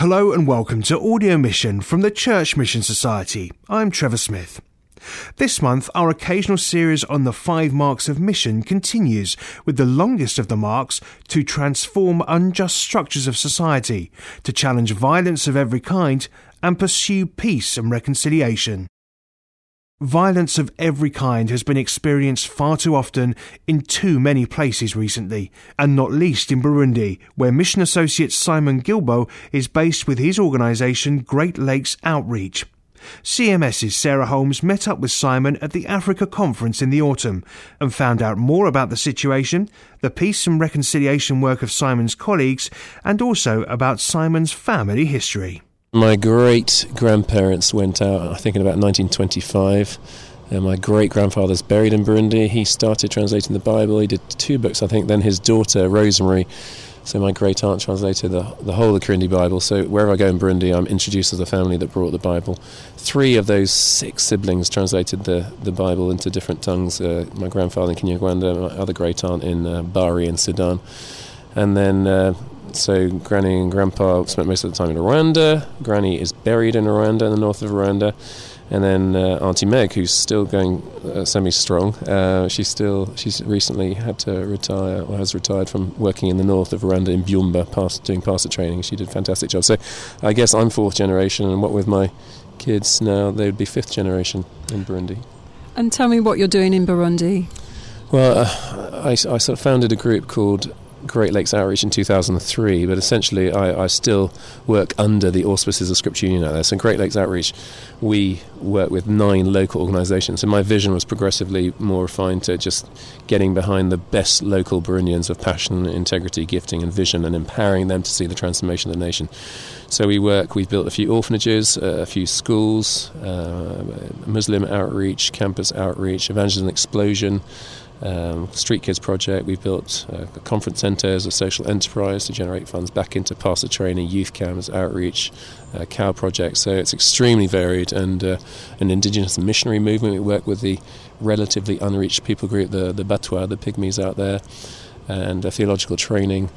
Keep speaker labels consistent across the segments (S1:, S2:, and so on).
S1: Hello and welcome to Audio Mission from the Church Mission Society. I'm Trevor Smith. This month, our occasional series on the five marks of mission continues with the longest of the marks to transform unjust structures of society, to challenge violence of every kind, and pursue peace and reconciliation. Violence of every kind has been experienced far too often in too many places recently, and not least in Burundi, where mission associate Simon Guillebaud is based with his organisation Great Lakes Outreach. CMS's Sarah Holmes met up with Simon at the Africa Conference in the autumn and found out more about the situation, the peace and reconciliation work of Simon's colleagues, and also about Simon's family history.
S2: My great grandparents went out, I think, in about 1925. And my great grandfather's buried in Burundi. He started translating the Bible. He did two books, I think. Then his daughter, Rosemary, so my great aunt translated the, the whole of the Kirundi Bible. So wherever I go in Burundi, I'm introduced as the family that brought the Bible. Three of those six siblings translated the, the Bible into different tongues. Uh, my grandfather in Kinyarwanda, my other great aunt in uh, Bari in Sudan. And then uh, so Granny and Grandpa spent most of the time in Rwanda. Granny is buried in Rwanda, in the north of Rwanda. And then uh, Auntie Meg, who's still going uh, semi-strong, uh, she's still she's recently had to retire or has retired from working in the north of Rwanda in Byumba, past, doing pastor training. She did a fantastic job. So I guess I'm fourth generation, and what with my kids now, they would be fifth generation in Burundi.
S3: And tell me what you're doing in Burundi.
S2: Well, uh, I, I sort of founded a group called Great Lakes Outreach in 2003, but essentially I, I, still work under the auspices of Scripture Union out there. So, Great Lakes Outreach, we work with nine local organisations. And my vision was progressively more refined to just getting behind the best local Burundians of passion, integrity, gifting, and vision, and empowering them to see the transformation of the nation. So, we work, we've built a few orphanages, a few schools, uh, Muslim outreach, campus outreach, evangelism explosion um, Street Kids project. We've built uh, a conference centre as a social enterprise to generate funds back into pastor training, youth camps, outreach, uh, cow projects. So it's extremely varied and uh, an indigenous missionary movement. We work with the relatively unreached people group, the, the Batwa, the Pygmies out there, and theological training.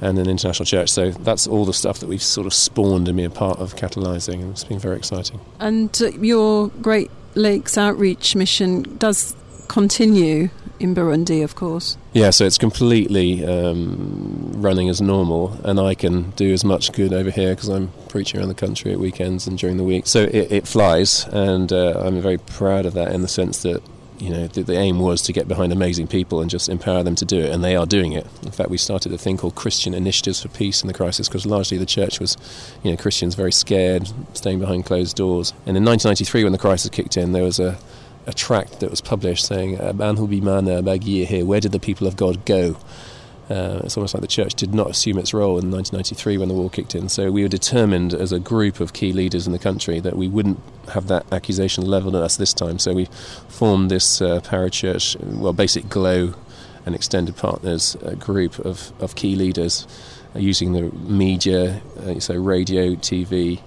S2: And an international church. So that's all the stuff that we've sort of spawned and been a part of catalysing, and it's been very exciting.
S3: And uh, your Great Lakes Outreach mission does continue in Burundi, of course.
S2: Yeah, so it's completely um, running as normal, and I can do as much good over here because I'm preaching around the country at weekends and during the week. So it, it flies, and uh, I'm very proud of that in the sense that you know the, the, aim was to get behind amazing people and just empower them to do it and they are doing it in fact we started a thing called christian initiatives for peace in the crisis because largely the church was you know christians very scared staying behind closed doors and in 1993 when the crisis kicked in there was a a tract that was published saying, here, where did the people of God go? Uh, it's almost like the church did not assume its role in 1993 when the war kicked in. So we were determined as a group of key leaders in the country that we wouldn't have that accusation leveled at us this time. So we formed this uh, parachurch, well, basic GLO and extended partners group of, of key leaders uh, using the media, uh, so radio, TV,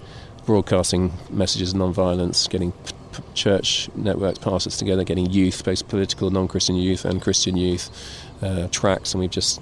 S2: broadcasting messages of non-violence, getting church networks pastors together, getting youth, both political, non-Christian youth and Christian youth, uh, tracks, and we've just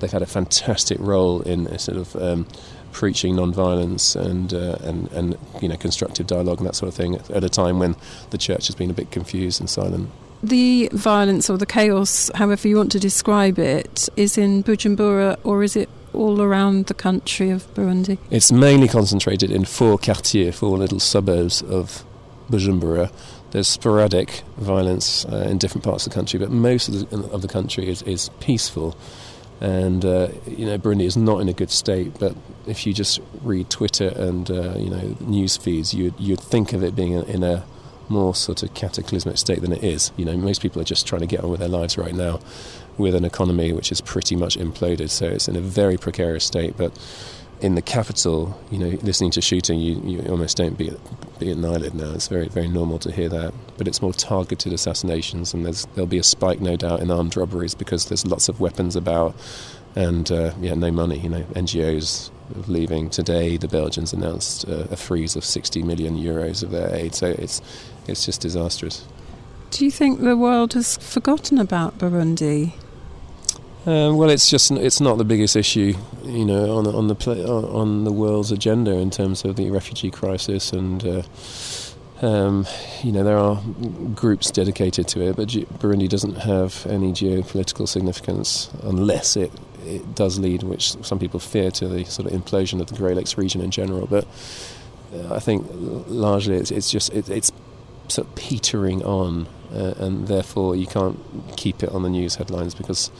S2: they've had a fantastic role in sort of um, preaching non-violence and uh, and and you know constructive dialogue and that sort of thing at a time when the church has been a bit confused and silent.
S3: The violence or the chaos, however you want to describe it, is in Bujumbura or is it all around the country of Burundi?
S2: It's mainly concentrated in four quartiers, four little suburbs of Bujumbura. There's sporadic violence uh, in different parts of the country, but most of the, of the country is, is peaceful. And uh, you know, Burundi is not in a good state. But if you just read Twitter and uh, you know news feeds, you'd you'd think of it being in a more sort of cataclysmic state than it is. You know, most people are just trying to get on with their lives right now, with an economy which is pretty much imploded. So it's in a very precarious state. But in the capital, you know, listening to shooting, you, you almost don't be, beat an eyelid now. It's very, very normal to hear that. But it's more targeted assassinations, and there's, there'll be a spike, no doubt, in armed robberies because there's lots of weapons about and, uh, yeah, no money. You know, NGOs leaving. Today, the Belgians announced uh, a freeze of 60 million euros of their aid, so it's, it's just disastrous.
S3: Do you think the world has forgotten about Burundi?
S2: Um, well, it's just it's not the biggest issue, you know, on on the pla- on the world's agenda in terms of the refugee crisis, and uh, um, you know there are groups dedicated to it, but Burundi doesn't have any geopolitical significance unless it it does lead, which some people fear, to the sort of implosion of the Great Lakes region in general. But uh, I think largely it's, it's just it, it's sort of petering on, uh, and therefore you can't keep it on the news headlines because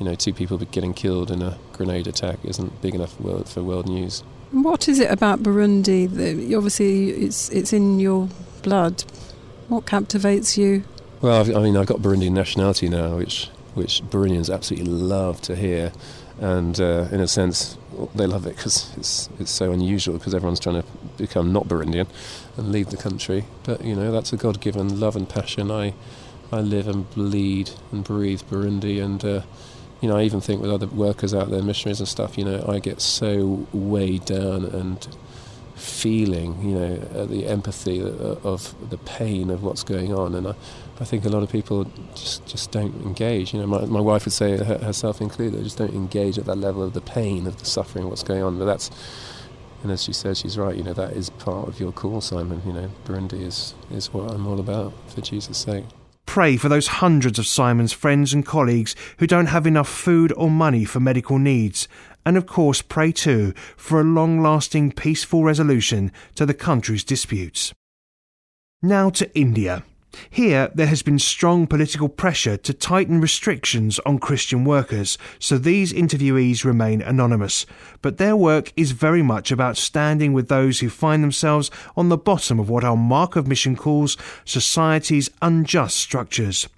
S2: you know, two people getting killed in a grenade attack isn't big enough for, for world news.
S3: What is it about Burundi that obviously it's it's in your blood? What captivates you?
S2: Well, I've, i mean, I've got Burundian nationality now, which which Burundians absolutely love to hear, and uh, in a sense, they love it because it's it's so unusual because everyone's trying to become not Burundian and leave the country. But you know, that's a God-given love and passion. I I live and bleed and breathe Burundi, and uh, you know, I even think with other workers out there, missionaries and stuff, you know, I get so weighed down and feeling, you know, the empathy uh, of the pain of what's going on. And I, I think a lot of people just, just don't engage. You know, my, my wife would say, herself included, they just don't engage at that level of the pain, of the suffering, what's going on. But that's, and as she says, she's right, you know, that is part of your call, Simon. You know, Burundi is, is what I'm all about, for Jesus' sake.
S1: Pray for those hundreds of Simon's friends and colleagues who don't have enough food or money for medical needs. And of course, pray too for a long lasting peaceful resolution to the country's disputes. Now to India. Here, there has been strong political pressure to tighten restrictions on Christian workers, so these interviewees remain anonymous. But their work is very much about standing with those who find themselves on the bottom of what our Mark of Mission calls society's unjust structures.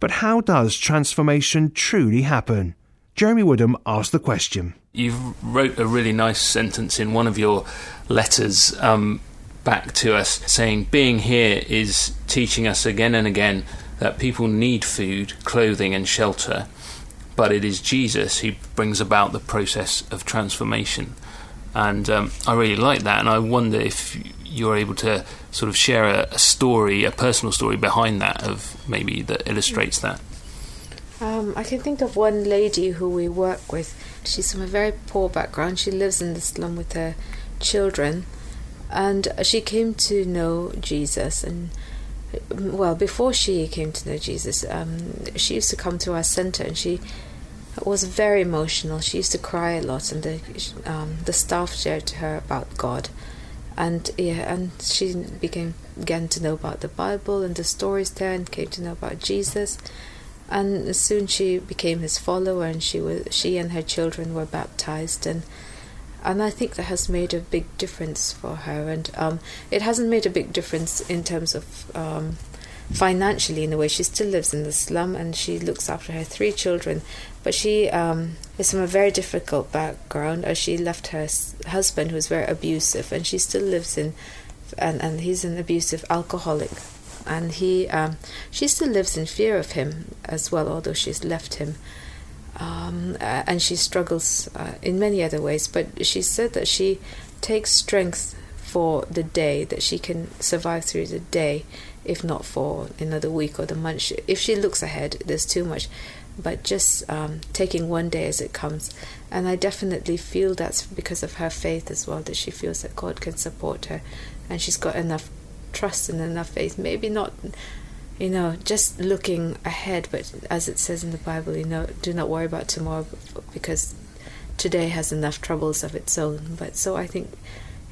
S1: But how does transformation truly happen? Jeremy Woodham asked the question.
S4: You wrote a really nice sentence in one of your letters um, back to us saying being here is teaching us again and again that people need food, clothing, and shelter, but it is Jesus who brings about the process of transformation. And um, I really like that, and I wonder if you're able to sort of share a, a, story, a personal story behind that, of maybe that illustrates that.
S5: Um, I can think of one lady who we work with. She's from a very poor background. She lives in the slum with her children, and she came to know Jesus and well before she came to know Jesus um, she used to come to our center and she was very emotional. She used to cry a lot and the um, the staff shared to her about God. And yeah and she became began to know about the Bible and the stories there and came to know about Jesus. And soon she became his follower and she was she and her children were baptized and and I think that has made a big difference for her. And um, it hasn't made a big difference in terms of um, financially, in a way. She still lives in the slum and she looks after her three children. But she um, is from a very difficult background, as she left her husband, who was very abusive, and she still lives in, and, and he's an abusive alcoholic. And he, um, she still lives in fear of him as well, although she's left him um, and she struggles uh, in many other ways. But she said that she takes strength for the day, that she can survive through the day, if not for another week or the month. If she looks ahead, there's too much. But just um, taking one day as it comes. And I definitely feel that's because of her faith as well, that she feels that God can support her. And she's got enough trust and enough faith. Maybe not you know, just looking ahead, but as it says in the Bible, you know, do not worry about tomorrow because today has enough troubles of its own. But so I think,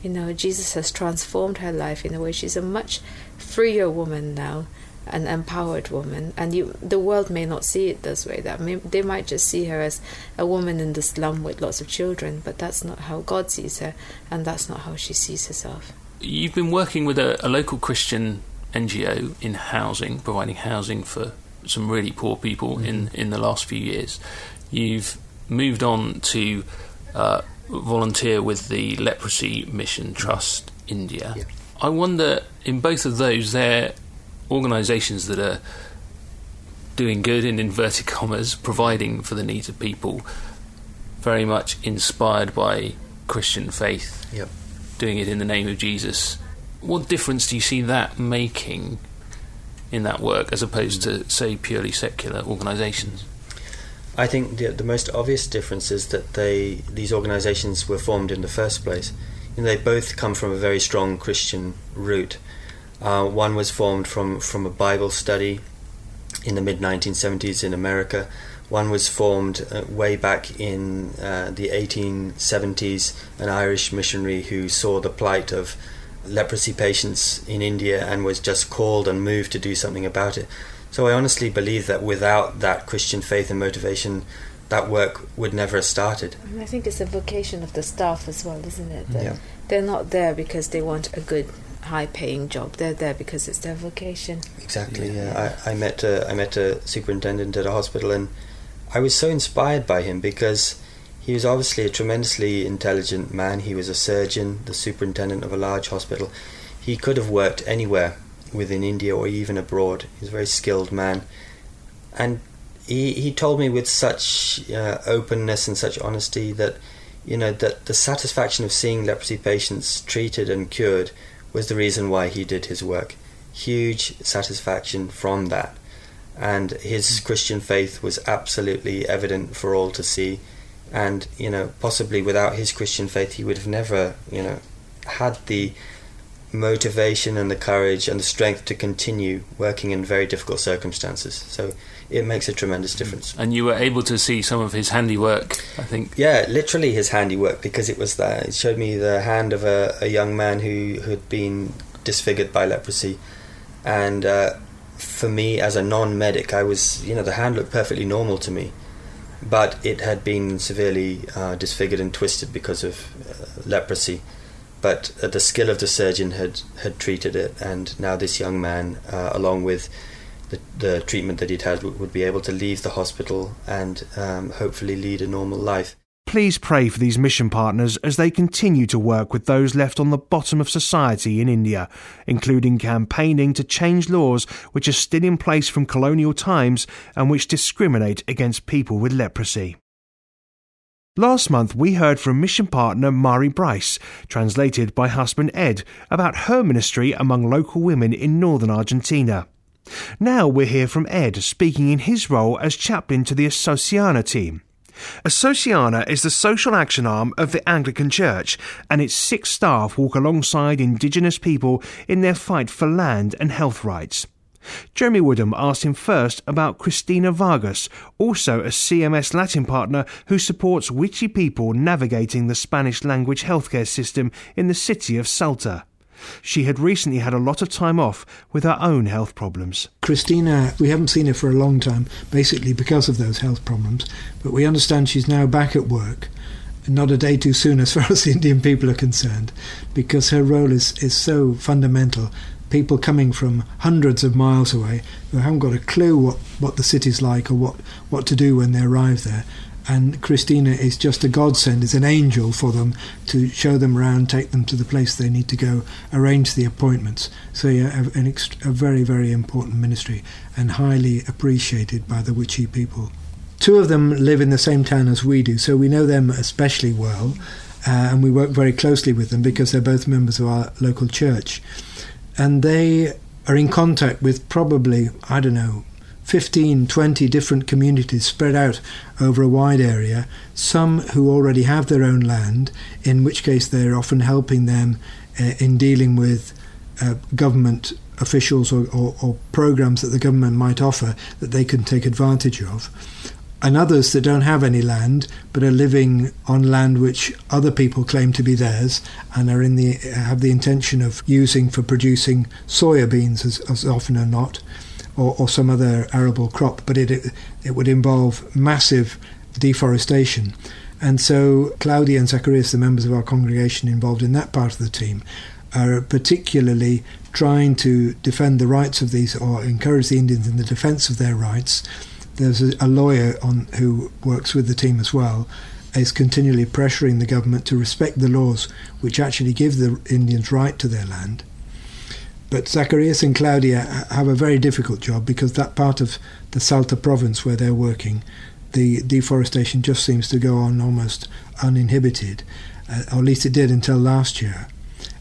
S5: you know, Jesus has transformed her life in a way. She's a much freer woman now, an empowered woman, and you, the world may not see it this way. That may, they might just see her as a woman in the slum with lots of children, but that's not how God sees her, and that's not how she sees herself.
S4: You've been working with a, a local Christian NGO in housing, providing housing for some really poor people mm-hmm. in, in the last few years. You've moved on to uh, volunteer with the Leprosy Mission Trust India. Yeah. I wonder, in both of those, they're organisations that are doing good in inverted commas, providing for the needs of people, very much inspired by Christian faith,
S6: yep.
S4: doing it in the name of Jesus what difference do you see that making in that work as opposed to, say, purely secular organisations?
S6: I think the, the most obvious difference is that they these organisations were formed in the first place. You know, they both come from a very strong Christian root. Uh, one was formed from, from a Bible study in the mid 1970s in America. One was formed uh, way back in uh, the 1870s, an Irish missionary who saw the plight of leprosy patients in India and was just called and moved to do something about it. So I honestly believe that without that Christian faith and motivation, that work would never have started.
S5: I think it's a vocation of the staff as well, isn't it? That
S6: Yeah.
S5: They're not there because they want a good, high-paying job. They're there because it's their vocation.
S6: Exactly. Yeah, I, I met a, I met a superintendent at a hospital, and I was so inspired by him because he was obviously a tremendously intelligent man. He was a surgeon, the superintendent of a large hospital. He could have worked anywhere within India or even abroad. He was a very skilled man, and he he told me with such uh, openness and such honesty that you know that the satisfaction of seeing leprosy patients treated and cured was the reason why he did his work. Huge satisfaction from that. And his Christian faith was absolutely evident for all to see. And, you know, possibly without his Christian faith, he would have never, you know, had the motivation and the courage and the strength to continue working in very difficult circumstances. So it makes a tremendous difference.
S4: And you were able to see some of his handiwork, I think.
S6: Yeah, literally his handiwork because it was that it showed me the hand of a, a young man who had been disfigured by leprosy, and uh, for me as a non-medic, I was you know the hand looked perfectly normal to me, but it had been severely uh, disfigured and twisted because of uh, leprosy. But uh, the skill of the surgeon had had treated it, and now this young man, uh, along with the, the treatment that he'd had would, would be able to leave the hospital and um, hopefully lead a normal life.
S1: Please pray for these mission partners as they continue to work with those left on the bottom of society in India, including campaigning to change laws which are still in place from colonial times and which discriminate against people with leprosy. Last month, we heard from mission partner Mari Bryce, translated by husband Ed, about her ministry among local women in northern Argentina. Now we'll hear from Ed speaking in his role as chaplain to the Asociana team. Asociana is the social action arm of the Anglican Church, and its six staff walk alongside Indigenous people in their fight for land and health rights. Jeremy Woodham asked him first about Christina Vargas, also a CMS Latin partner who supports Wichí people navigating the Spanish language healthcare system in the city of Salta. She had recently had a lot of time off with her own health problems.
S7: Christina, we haven't seen her for a long time, basically because of those health problems, but we understand she's now back at work. Not a day too soon as far as the Indian people are concerned, because her role is, is so fundamental. People coming from hundreds of miles away who haven't got a clue what, what the city's like or what, what to do when they arrive there. And Christina is just a godsend, is an angel for them to show them around, take them to the place they need to go, arrange the appointments. So, yeah, a, ext- a very, very important ministry and highly appreciated by the Wichí people. Two of them live in the same town as we do, so we know them especially well, uh, and we work very closely with them because they're both members of our local church. And they are in contact with probably, I don't know, 15, 20 different communities spread out over a wide area, some who already have their own land, in which case they're often helping them uh, in dealing with uh, government officials or, or, or programs that the government might offer that they can take advantage of. And others that don't have any land but are living on land which other people claim to be theirs and are in the have the intention of using for producing soya beans as, as often or not or, or some other arable crop, but it, it, it would involve massive deforestation. And so Claudia and Zacharias, the members of our congregation involved in that part of the team, are particularly trying to defend the rights of these or encourage the Indians in the defense of their rights. There's a, a lawyer on who works with the team as well, is continually pressuring the government to respect the laws which actually give the Indians right to their land. But Zacharias and Claudia have a very difficult job because that part of the Salta province where they're working, the deforestation just seems to go on almost uninhibited, uh, or at least it did until last year.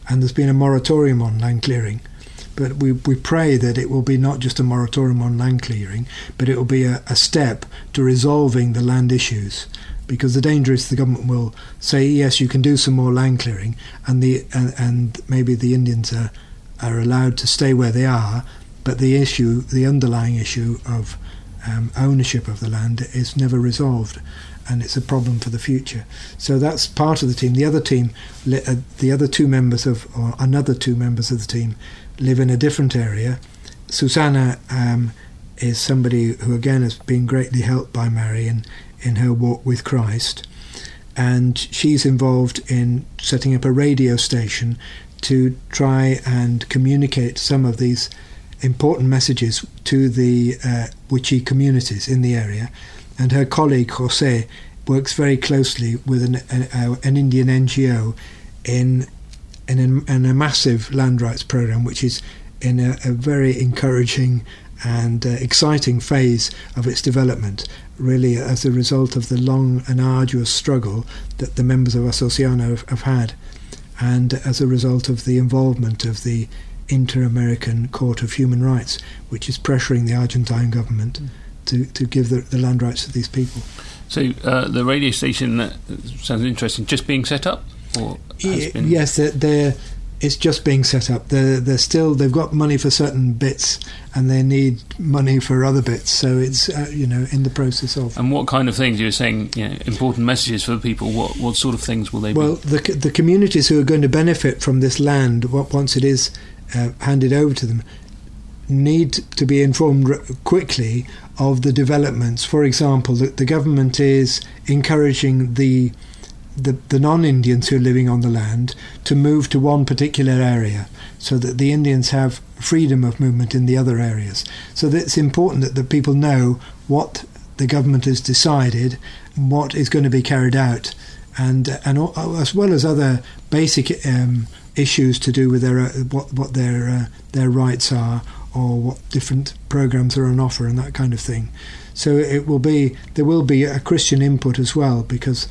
S7: And there's been a moratorium on land clearing. But we, we pray that it will be not just a moratorium on land clearing, but it will be a, a step to resolving the land issues because the danger is the government will say yes you can do some more land clearing and the and, and maybe the Indians are are allowed to stay where they are but the issue the underlying issue of um, ownership of the land is never resolved and it's a problem for the future. So that's part of the team. The other team uh, the other two members of or another two members of the team live in a different area. Susanna um, is somebody who again has been greatly helped by Mary and in her walk with Christ. And she's involved in setting up a radio station to try and communicate some of these important messages to the uh, communities in the area. And her colleague Jose works very closely with an, an, an Indian NGO in, in a, in, a, massive land rights program, which is in a, a very encouraging and uh, exciting phase of its development really as a result of the long and arduous struggle that the members of Asociana have, have had, and as a result of the involvement of the Inter American Court of Human Rights, which is pressuring the Argentine government mm. to, to give the, the, land rights to these people.
S4: So uh, the radio station that sounds interesting, just being set up, or
S7: yes, they're, they're it's just being set up. They're, they're still they've got money for certain bits, and they need money for other bits. So it's uh, you know in the process of.
S4: And what kind of things you were saying? You know, important messages for people. What what sort of things will they?
S7: Well,
S4: be?
S7: the the communities who are going to benefit from this land, once it is uh, handed over to them, need to be informed quickly of the developments. For example, the, the government is encouraging the the, the non Indians who are living on the land to move to one particular area so that the Indians have freedom of movement in the other areas. So it's important that the people know what the government has decided, what is going to be carried out, and and as well as other basic um, issues to do with their uh, what what their uh, their rights are or what different programs are on offer and that kind of thing. So it will be there will be a Christian input as well because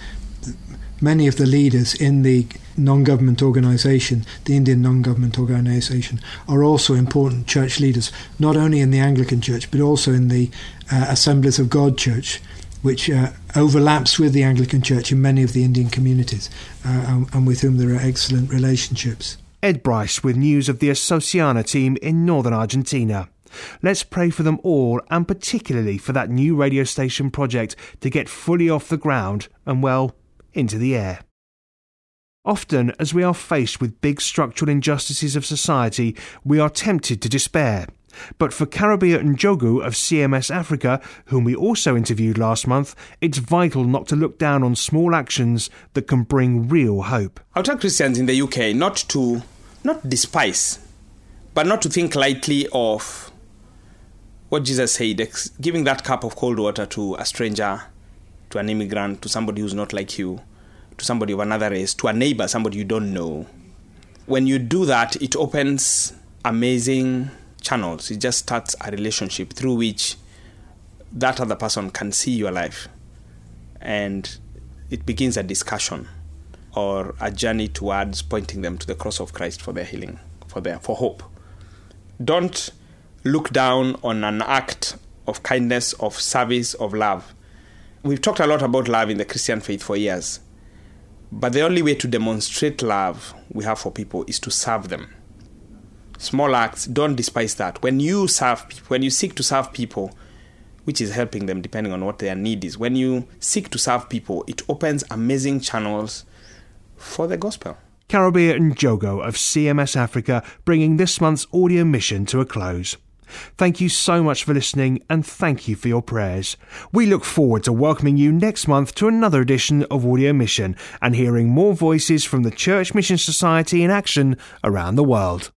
S7: many of the leaders in the non-government organisation, the Indian non-government organisation, are also important church leaders, not only in the Anglican Church but also in the uh, Assemblies of God Church, which uh, overlaps with the Anglican Church in many of the Indian communities, uh, and, and with whom there are excellent relationships.
S1: Ed Bryce with news of the Asociana team in northern Argentina. Let's pray for them all and particularly for that new radio station project to get fully off the ground and, well, into the air. Often, as we are faced with big structural injustices of society, we are tempted to despair. But for Karabia Njogu of CMS Africa, whom we also interviewed last month, it's vital not to look down on small actions that can bring real hope.
S8: I tell Christians in the UK not to not despise, but not to think lightly of what Jesus said, giving that cup of cold water to a stranger to an immigrant, to somebody who's not like you, to somebody of another race, to a neighbor, somebody you don't know. When you do that, it opens amazing channels. It just starts a relationship through which that other person can see your life. And it begins a discussion or a journey towards pointing them to the cross of Christ for their healing, for their for hope. Don't look down on an act of kindness, of service, of love we've talked a lot about love in the Christian faith for years. But the only way to demonstrate love we have for people is to serve them. Small acts, don't despise that. When you serve people, when you seek to serve people, which is helping them depending on what their need is, when you seek to serve people, it opens amazing channels for the gospel.
S1: Karabia Njogu of CMS Africa bringing this month's audio mission to a close. Thank you so much for listening and thank you for your prayers. We look forward to welcoming you next month to another edition of Audio Mission and hearing more voices from the Church Mission Society in action around the world.